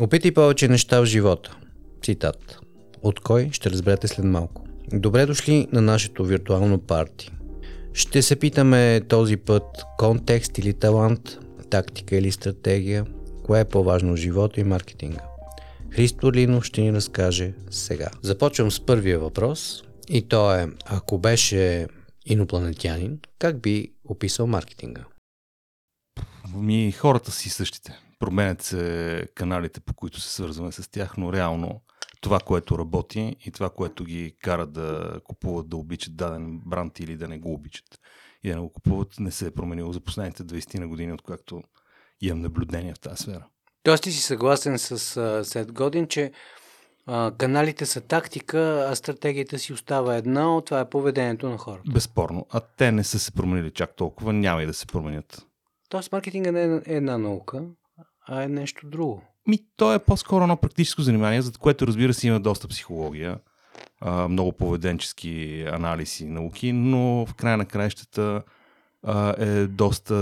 Опитай повече неща в живота. Цитат. От кой ще разберете след малко. Добре дошли на нашето виртуално парти. Ще се питаме този път контекст или талант, тактика или стратегия, кое е по-важно в живота и маркетинга. Христо Линов ще ни разкаже сега. Започвам с първия въпрос и то е, ако беше инопланетянин, как би описал маркетинга? Ми хората си същите. Променят се каналите, по които се свързваме с тях, но реално това, което работи и това, което ги кара да купуват, да обичат даден бранд или да не го обичат и да не го купуват, не се е променило за последните 20 на години, откакто имам наблюдение в тази сфера. Тоест ти си съгласен с Сет Годин, че а, каналите са тактика, а стратегията си остава една, това е поведението на хората. Безспорно. А те не са се променили чак толкова, няма и да се променят. Тоест маркетинга не е една наука, а е нещо друго. Ми, то е по-скоро едно практическо занимание, за което разбира се има доста психология, а, много поведенчески анализи, науки, но в края на краищата а, е доста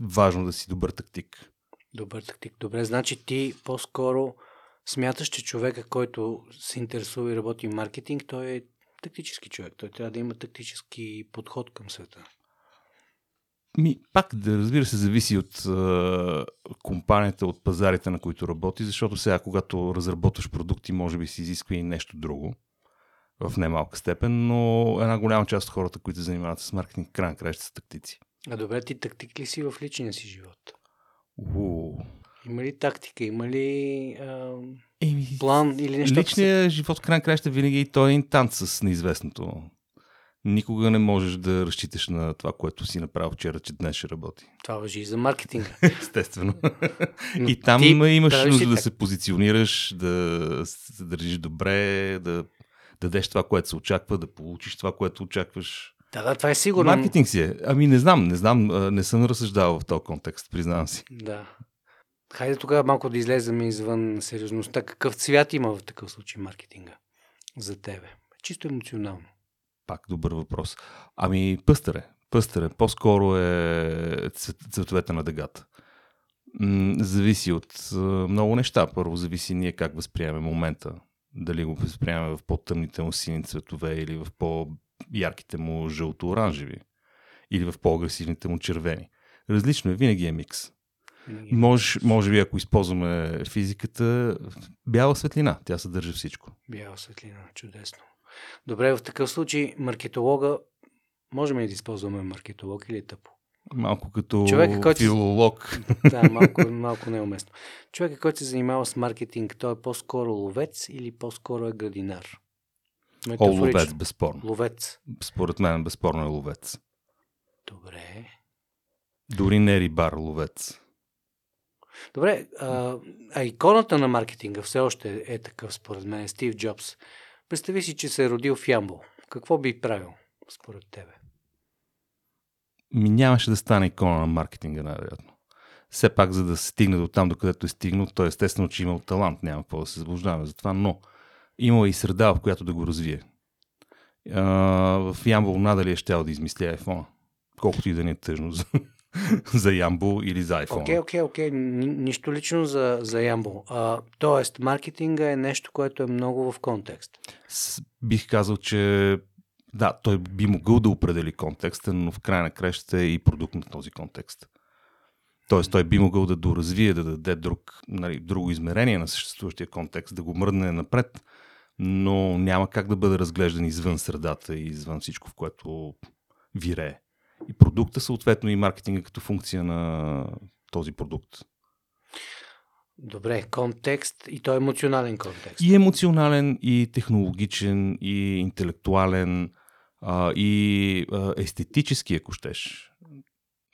важно да си добър тактик. Добър тактик. Добре, значи ти по-скоро смяташ, че човека, който се интересува и работи в маркетинг, той е тактически човек. Той трябва да има тактически подход към света. Ми, пак да разбира се, зависи от а, компанията, от пазарите, на които работи, защото сега, когато разработваш продукти, може би си изисква и нещо друго в немалка степен, но една голяма част от хората, които занимават с маркетинг, край на края са тактици. А добре, ти тактик ли си в личния си живот? У. Има ли тактика? Има ли а, Еми, план или нещо? Личният живот в край на краща винаги и той е един танц с неизвестното. Никога не можеш да разчиташ на това, което си направил вчера, че днес ще работи. Това въжи и за маркетинга. Естествено. и там Ти имаш нужда да так- се позиционираш, да се държиш добре, да дадеш това, което се очаква, да получиш това, което очакваш. Да, да, това е сигурно. Маркетинг си е. Ами не знам, не знам, не съм разсъждавал в този контекст, признавам си. Да. Хайде тогава малко да излезем извън сериозността. Какъв цвят има в такъв случай маркетинга за тебе? Чисто емоционално. Пак добър въпрос. Ами пъстър е. Пъстър е. По-скоро е цвет, цветовете на дъгата. М, зависи от много неща. Първо зависи ние как възприемаме момента. Дали го възприемаме в по-тъмните му сини цветове или в по-ярките му жълто-оранжеви. Или в по-агресивните му червени. Различно е. Винаги е микс. Винаги. Може, може би, ако използваме физиката, бяла светлина. Тя съдържа всичко. Бяла светлина. Чудесно. Добре, в такъв случай маркетолога, можем ли да използваме маркетолог или е тъпо? Малко като Човека, който- филолог. Да, малко, малко неуместно. Човекът, който се занимава с маркетинг, той е по-скоро ловец или по-скоро е градинар? О, ловец, безспорно. Ловец. Според мен, безспорно е ловец. Добре. Дори не рибар, ловец. Добре, а, а иконата на маркетинга все още е такъв, според мен, Стив Джобс. Представи си, че се е родил в Ямбол. Какво би правил, според тебе? Ми нямаше да стане икона на маркетинга, най-вероятно. Все пак, за да се стигне до там, докъдето е стигнал, той естествено, че имал талант, няма какво да се заблуждаваме за това, но имал и среда, в която да го развие. А, в Ямбол надали е щял да измисля iPhone, колкото и да не е тъжно за, Ямбол или за iPhone. Окей, окей, окей. Ни- Нищо лично за, за Ямбол. А, тоест, маркетинга е нещо, което е много в контекст. С, бих казал, че да, той би могъл да определи контекста, но в края на кращата е и продукт на този контекст. Тоест, той би могъл да доразвие, да даде друг, нали, друго измерение на съществуващия контекст, да го мръдне напред, но няма как да бъде разглеждан извън средата и извън всичко, в което вирее. И продукта, съответно, и маркетинга като функция на този продукт. Добре, контекст и то е емоционален контекст. И емоционален, и технологичен, и интелектуален, а, и а, естетически, ако щеш.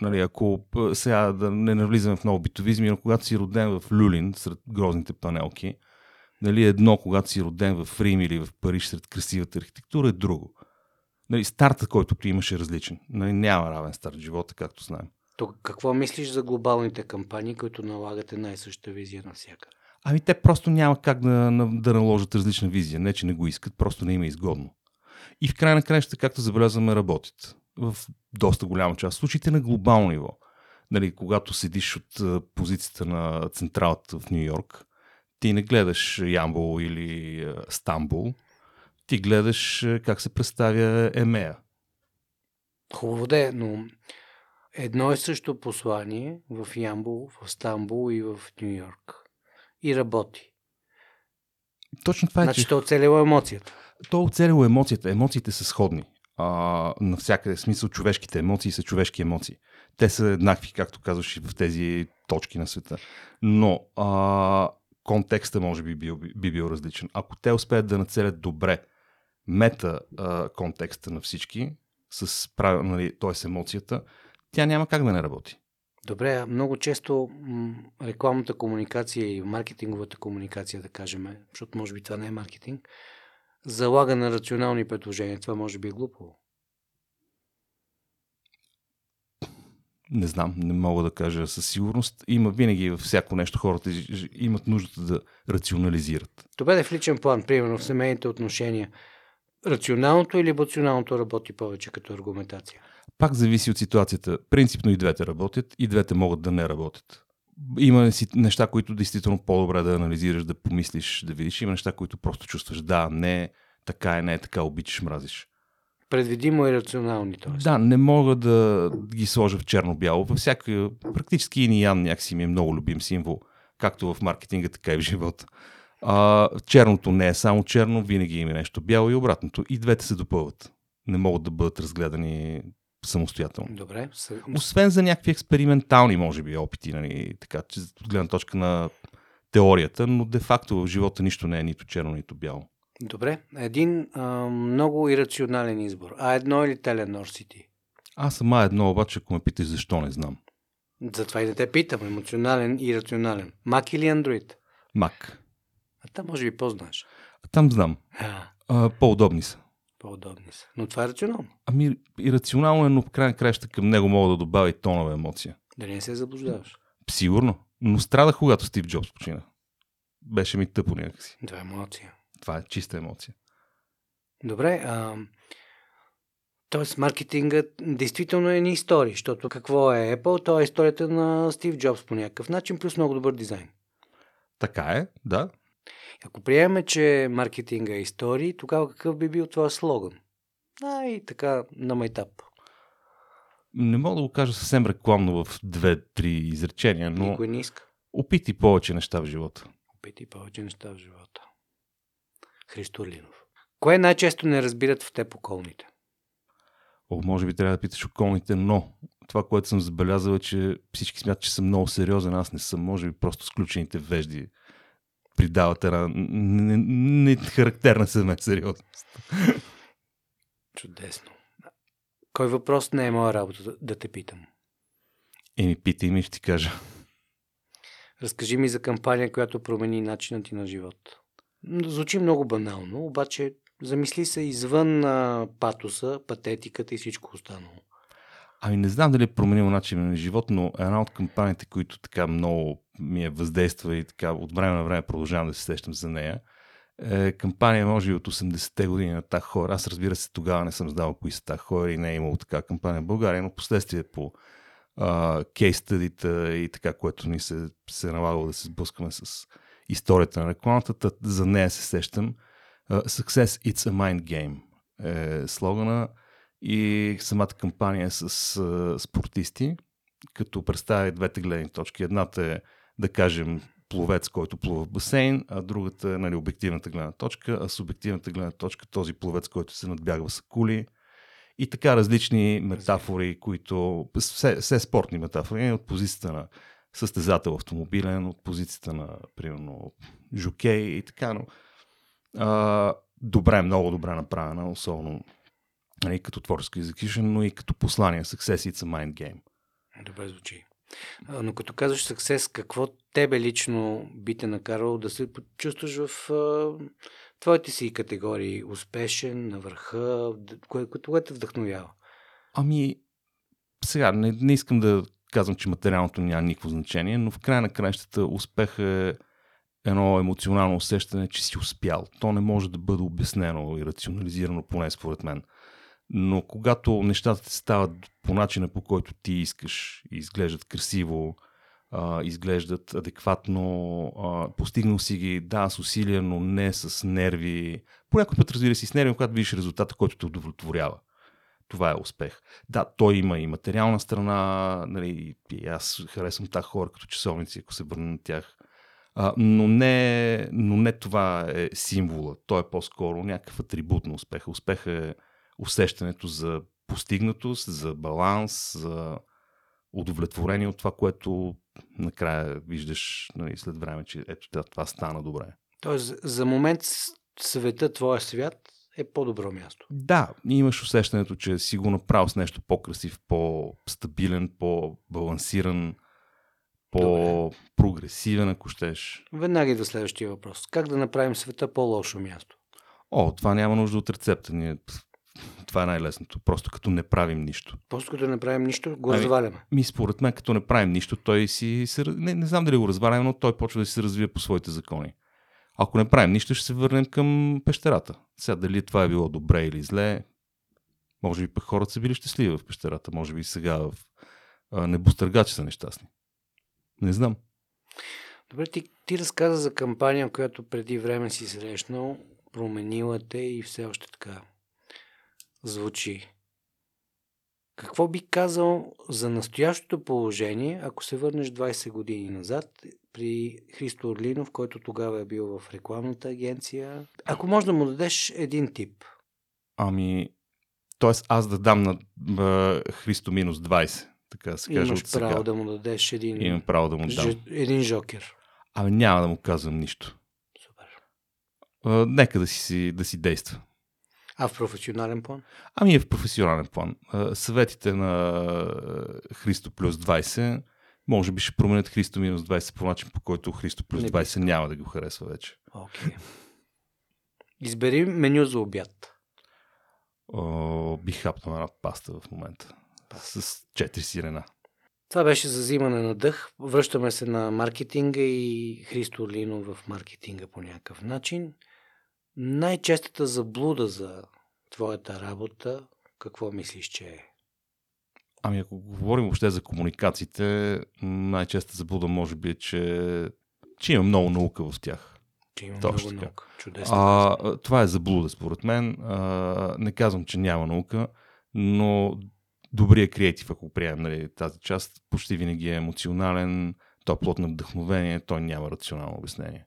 Нали, ако сега да не навлизаме в много битовизми, но когато си роден в Люлин, сред грозните панелки, нали, едно, когато си роден в Рим или в Париж, сред красивата архитектура, е друго. Нали, стартът, който ти имаш е различен. Нали, няма равен старт в живота, както знаем. То, какво мислиш за глобалните кампании, които налагат една и съща визия навсякъде? Ами те просто няма как да, на- да наложат различна визия. Не, че не го искат, просто не им е изгодно. И в край на краищата, както забелязваме, работят. В доста голяма част. Случаите на глобално ниво. Нали, когато седиш от позицията на централата в Нью Йорк, Ти не гледаш Ямбол или Стамбул, ти гледаш а, как се представя Емея. Хубаво да е, но едно е също послание в Ямбул, в Стамбул и в Нью Йорк. И работи. Точно това е, Значи че то оцелило емоцията. то е оцелило емоцията. Емоциите са сходни. А, навсякъде, в смисъл човешките емоции са човешки емоции. Те са еднакви, както казваш, и в тези точки на света. Но а, контекста може би бил, би бил различен. Ако те успеят да нацелят добре мета а, контекста на всички, с нали, т.е. емоцията, тя няма как да не работи. Добре, много често м- рекламната комуникация и маркетинговата комуникация, да кажем, защото може би това не е маркетинг, залага на рационални предложения. Това може би е глупо. Не знам, не мога да кажа със сигурност. Има винаги във всяко нещо хората имат нуждата да рационализират. Добре да в личен план, примерно в семейните отношения. Рационалното или емоционалното работи повече като аргументация? Пак зависи от ситуацията. Принципно и двете работят, и двете могат да не работят. Има си неща, които действително по-добре да анализираш, да помислиш, да видиш. Има неща, които просто чувстваш да, не, така е, не е така, обичаш, мразиш. Предвидимо и рационални, т.е. Да, не мога да ги сложа в черно-бяло. Във всяка, практически и Ян някакси ми е много любим символ, както в маркетинга, така и в живота. А, черното не е само черно, винаги има нещо бяло и обратното. И двете се допълват. Не могат да бъдат разгледани самостоятелно. Добре. Съ... Освен за някакви експериментални, може би, опити, нали, така, че от гледна точка на теорията, но де-факто в живота нищо не е нито черно, нито бяло. Добре. Един а, много ирационален избор. А едно или Теленор Сити? Аз сама едно, обаче, ако ме питаш защо, не знам. Затова и да те питам. Емоционален и рационален. Mac или Android? Мак. Там може би по-знаеш. Там знам. А, А, по-удобни са. по-удобни са. Но това е рационално. Ами, ирационално е, но в крайна краща към него мога да добавя и тонова емоция. Дали не се заблуждаваш? Сигурно. Но страдах, когато Стив Джобс почина. Беше ми тъпо някакси. Това е емоция. Това е чиста емоция. Добре. А, тоест, маркетингът действително е ни история, защото какво е Apple? То е историята на Стив Джобс по някакъв начин, плюс много добър дизайн. Така е, да. Ако приемем, че маркетинга е истории, тогава какъв би бил твоя слоган? А, и така, на майтап. Не мога да го кажа съвсем рекламно в две-три изречения, но Никой не иска. опити повече неща в живота. Опити повече неща в живота. Христо Линов. Кое най-често не разбират в теб околните? О, може би трябва да питаш околните, но това, което съм забелязал е, че всички смятат, че съм много сериозен. Аз не съм. Може би просто сключените вежди придават една не, не, не характерна за мен сериозност. Чудесно. Кой въпрос не е моя работа да, да те питам? Еми, питай ми, ще ти кажа. Разкажи ми за кампания, която промени начинът ти на живот. Звучи много банално, обаче замисли се извън а, патоса, патетиката и всичко останало. Ами не знам дали е променил начин на живот, но една от кампаниите, които така много ми е въздейства и така от време на време продължавам да се сещам за нея, е кампания може би от 80-те години на тах хора. Аз разбира се тогава не съм знал кои са тах хора и не е имало така кампания в България, но последствие по кейс стъдита и така, което ни се, се е налагало да се сблъскаме с историята на рекламата, та за нея се сещам. Uh, Success It's a Mind Game е слогана и самата кампания с uh, спортисти, като представя двете гледни точки. Едната е, да кажем, пловец, който плува в басейн, а другата е нали, обективната гледна точка, а субективната гледна точка този пловец, който се надбягва с кули. И така различни метафори, които... Все, все спортни метафори, от позицията на състезател автомобилен, от позицията на, примерно, жокей и така, но а, добре, много добре направена, особено нали, като творчески execution, но и като послание. Success it's a mind game. Добре звучи. Но като казваш съксес, какво тебе лично би те накарало да се чувстваш в твоите си категории? Успешен, на върха, кое, кое те вдъхновява? Ами, сега, не, не искам да казвам, че материалното няма никакво значение, но в края на краищата успех е едно емоционално усещане, че си успял. То не може да бъде обяснено и рационализирано, поне според мен. Но когато нещата ти стават по начина, по който ти искаш изглеждат красиво, а, изглеждат адекватно, а, постигнал си ги, да, с усилия, но не с нерви. По някой път, разбира се, с нерви, когато видиш резултата, който те удовлетворява. Това е успех. Да, той има и материална страна, нали, и аз харесвам тази хора като часовници, ако се върна на тях. А, но, не, но не това е символа. Той е по-скоро някакъв атрибут на успеха. Успеха е усещането за постигнатост, за баланс, за удовлетворение от това, което накрая виждаш нали, след време, че ето това стана добре. Тоест, за момент света, твоя свят е по-добро място. Да, имаш усещането, че си го направил с нещо по-красив, по-стабилен, по-балансиран, по-прогресивен, ако щеш. Веднага идва следващия въпрос. Как да направим света по-лошо място? О, това няма нужда от рецепта. Ние това е най-лесното. Просто като не правим нищо. Просто като не правим нищо, го ами, разваляме. Ми, според мен, като не правим нищо, той си... Се, не, не знам дали го разваляме, но той почва да се развие по своите закони. Ако не правим нищо, ще се върнем към пещерата. Сега дали това е било добре или зле, може би пък хората са били щастливи в пещерата, може би сега в небостъргачи са нещастни. Не знам. Добре, ти, ти разказа за кампания, която преди време си срещнал, променила те и все още така звучи. Какво би казал за настоящото положение, ако се върнеш 20 години назад при Христо Орлинов, който тогава е бил в рекламната агенция? Ако може да му дадеш един тип. Ами, т.е. аз да дам на а, Христо минус 20, така да се каже Имаш от право сега. да му дадеш един, Имам право да му дам. ж, един жокер. Ами няма да му казвам нищо. Супер. А, нека да си, да си действа. А в професионален план? Ами е в професионален план. Съветите на Христо плюс 20 може би ще променят Христо минус 20 по начин, по който Христо плюс Не 20 няма да го харесва вече. Окей. Okay. Избери меню за обяд. О, бих хапнал една паста в момента. С 4 сирена. Това беше за взимане на дъх. Връщаме се на маркетинга и Христо Линов в маркетинга по някакъв начин. Най-честата заблуда за твоята работа, какво мислиш, че е? Ами ако говорим въобще за комуникациите, най-честа заблуда може би е, че, че има много наука в тях. Че има Точно много наука. Чудесно. А, това е заблуда според мен. А, не казвам, че няма наука, но добрият креатив, ако приемем нали, тази част, почти винаги е емоционален, той е плод на вдъхновение, той няма рационално обяснение.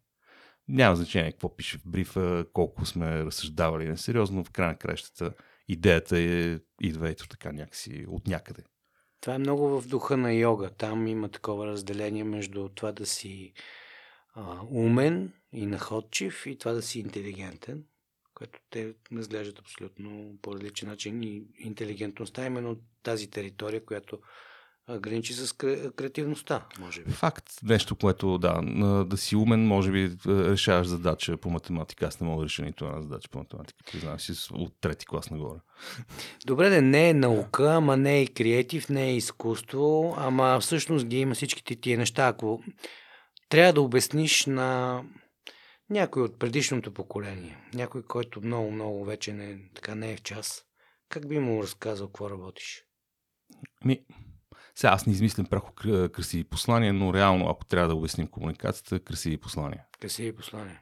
Няма значение какво пише в брифа, колко сме разсъждавали несериозно, в край на кращата идеята е, идва ето така някакси от някъде. Това е много в духа на йога. Там има такова разделение между това да си а, умен и находчив и това да си интелигентен, което те разглеждат абсолютно по различен начин. И интелигентността е именно тази територия, която граничи с кре- креативността, може би. Факт, нещо, което да, да си умен, може би решаваш задача по математика. Аз не мога да реша нито една задача по математика. Признавам си от трети клас нагоре. Добре, да не е наука, ама не е и креатив, не е изкуство, ама всъщност ги има всичките тия неща. Ако трябва да обясниш на някой от предишното поколение, някой, който много, много вече не, така не е в час, как би му разказал какво работиш? Ми, сега аз не измислям пряко кр- красиви послания, но реално, ако трябва да обясним комуникацията, красиви послания. Красиви послания.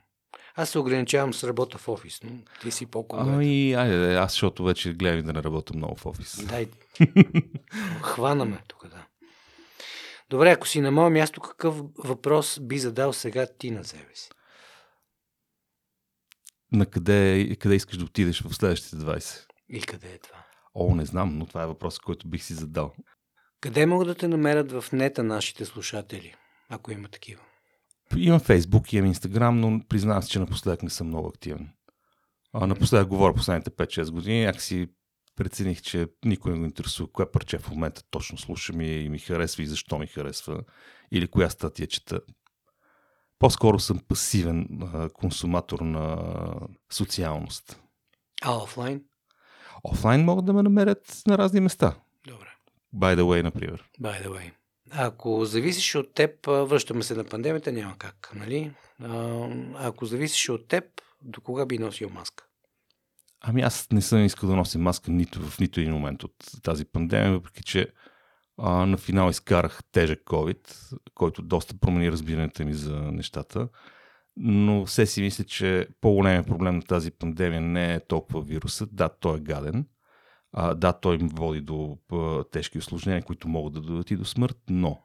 Аз се ограничавам с работа в офис, но ти си по-конкретен. Ами, айде, де, аз защото вече гледам да не работя много в офис. Дай. Хванаме тук, да. Добре, ако си на мое място, какъв въпрос би задал сега ти на себе си? На къде, къде искаш да отидеш в следващите 20? И къде е това? О, не знам, но това е въпрос, който бих си задал. Къде могат да те намерят в нета нашите слушатели, ако има такива? Имам Фейсбук, имам Инстаграм, но признавам се, че напоследък не съм много активен. А, напоследък говоря последните 5-6 години, някакси прецених, че никой не го интересува кое парче в момента точно слушам и, и ми харесва и защо ми харесва, или коя статия чета. По-скоро съм пасивен а, консуматор на социалност. А офлайн? Офлайн могат да ме намерят на разни места. By the way, например. By the way. Ако зависиш от теб, връщаме се на пандемията, няма как, нали? А, ако зависиш от теб, до кога би носил маска? Ами аз не съм искал да нося маска нито в нито един момент от тази пандемия, въпреки че А, на финал изкарах тежък COVID, който доста промени разбирането ми за нещата. Но все си мисля, че по-големият проблем на тази пандемия не е толкова вирусът. Да, той е гаден. А, да, той им води до а, тежки осложнения, които могат да дадат и до смърт, но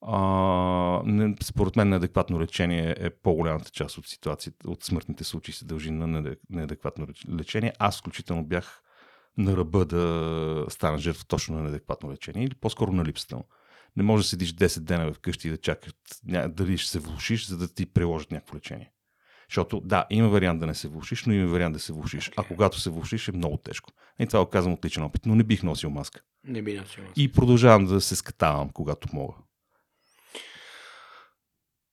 а, не, според мен неадекватно лечение е по-голямата част от ситуацията, от смъртните случаи се дължи на неадекватно лечение. Аз включително бях на ръба да стана жертва точно на неадекватно лечение или по-скоро на липсата му. Не може да седиш 10 дена вкъщи и да чакаш дали ще се влушиш, за да ти приложат някакво лечение. Защото да, има вариант да не се влушиш, но има вариант да се влушиш. Okay. А когато се влушиш е много тежко. И това го казвам от личен опит, но не бих носил маска. Не би носил маска. И продължавам да се скатавам, когато мога.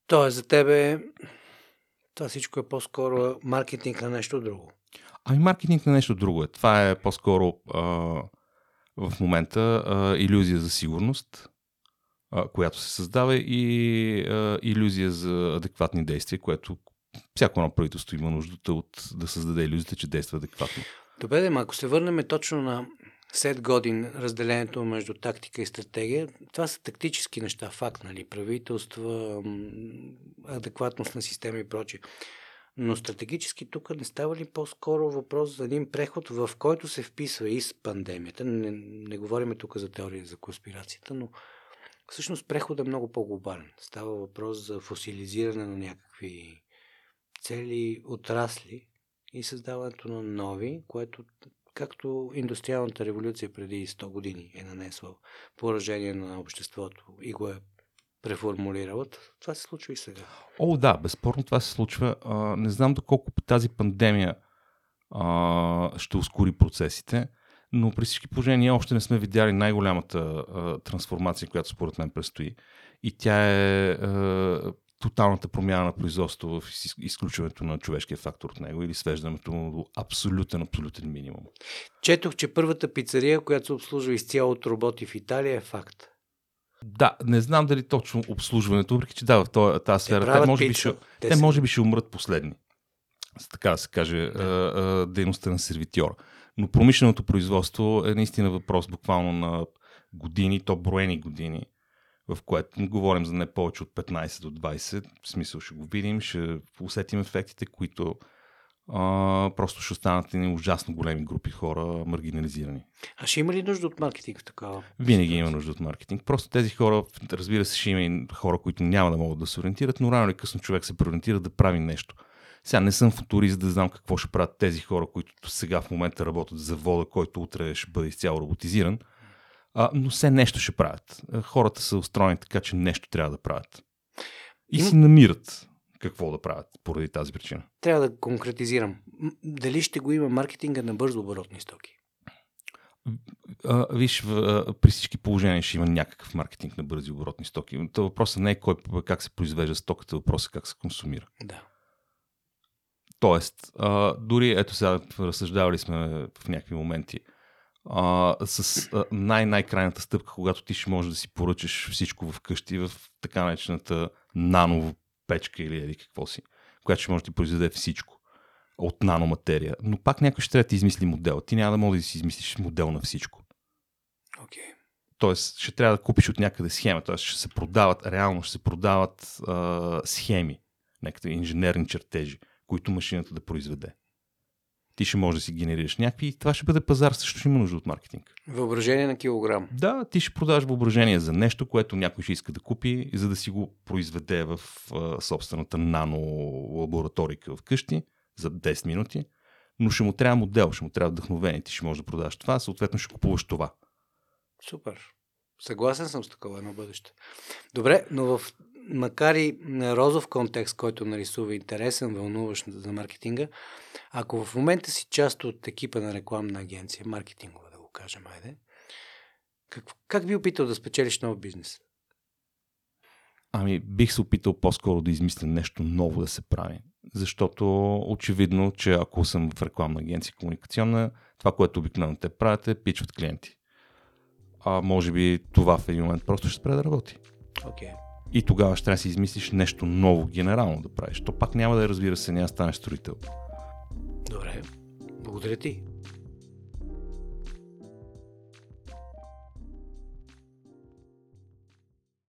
Тоест за тебе това всичко е по-скоро маркетинг на нещо друго. Ами маркетинг на нещо друго е. Това е по-скоро а, в момента а, иллюзия за сигурност, а, която се създава и а, иллюзия за адекватни действия, което всяко едно правителство има нуждата от да създаде иллюзията, че действа адекватно. Добре, да, ако се върнем точно на след годин разделението между тактика и стратегия, това са тактически неща, факт, нали, правителства, адекватност на системи и прочие. Но стратегически тук не става ли по-скоро въпрос за един преход, в който се вписва и с пандемията? Не, не говорим тук за теория за конспирацията, но всъщност преход е много по-глобален. Става въпрос за фосилизиране на някакви цели отрасли и създаването на нови, което както индустриалната революция преди 100 години е нанесла поражение на обществото и го е преформулирала. Това се случва и сега. О, да, безспорно това се случва. Не знам доколко тази пандемия ще ускори процесите, но при всички положения още не сме видяли най-голямата трансформация, която според мен предстои. И тя е тоталната промяна на производство в изключването на човешкия фактор от него или свеждането му до абсолютен, абсолютен минимум. Четох, че първата пицария, която се обслужва изцяло от роботи в Италия е факт. Да, не знам дали точно обслужването, въпреки че да, в тази сфера, те, те, може, би ще, те, те може би ще умрат последни. Така да се каже, да. дейността на сервитьор. Но промишленото производство е наистина въпрос буквално на години, то броени години, в което говорим за не повече от 15 до 20. В смисъл ще го видим, ще усетим ефектите, които а, просто ще останат и ужасно големи групи хора маргинализирани. А ще има ли нужда от маркетинг в такава? Винаги има нужда от маркетинг. Просто тези хора, разбира се, ще има и хора, които няма да могат да се ориентират, но рано или късно човек се преориентира да прави нещо. Сега не съм футурист да знам какво ще правят тези хора, които сега в момента работят за вода, който утре ще бъде изцяло роботизиран. А, но все нещо ще правят. Хората са устроени така, че нещо трябва да правят. И си намират какво да правят поради тази причина. Трябва да конкретизирам. Дали ще го има маркетинга на бързо оборотни стоки? А, виж, в, при всички положения ще има някакъв маркетинг на бързи оборотни стоки. То въпросът не е кой, как се произвежда стоката, въпросът е как се консумира. Да. Тоест, а, дори ето сега разсъждавали сме в някакви моменти а, с а, най-най-крайната стъпка, когато ти ще можеш да си поръчаш всичко вкъщи в така наречената нано печка или еди какво си, която ще може да ти произведе всичко от наноматерия. Но пак някой ще трябва да ти измисли модел. Ти няма да можеш да си измислиш модел на всичко. Okay. Тоест, ще трябва да купиш от някъде схема. Тоест, ще се продават, реално ще се продават а, схеми, някакви инженерни чертежи, които машината да произведе. Ти ще можеш да си генерираш някакви това ще бъде пазар, също има нужда от маркетинг. Въображение на килограм. Да, ти ще продаваш въображение за нещо, което някой ще иска да купи, за да си го произведе в а, собствената нано лабораторика вкъщи за 10 минути, но ще му трябва модел, ще му трябва вдъхновение, ти ще можеш да продаваш това, съответно ще купуваш това. Супер. Съгласен съм с такова едно бъдеще. Добре, но в макар и розов контекст, който нарисува интересен, вълнуващ за маркетинга, ако в момента си част от екипа на рекламна агенция, маркетингова да го кажем, айде, как, как би опитал да спечелиш нов бизнес? Ами, бих се опитал по-скоро да измисля нещо ново да се прави. Защото очевидно, че ако съм в рекламна агенция комуникационна, това, което обикновено те правят е пичват клиенти. А може би това в един момент просто ще спре да работи. Okay. И тогава ще трябва да си измислиш нещо ново, генерално да правиш. То пак няма да разбира се, няма да станеш строител. Добре. Благодаря ти.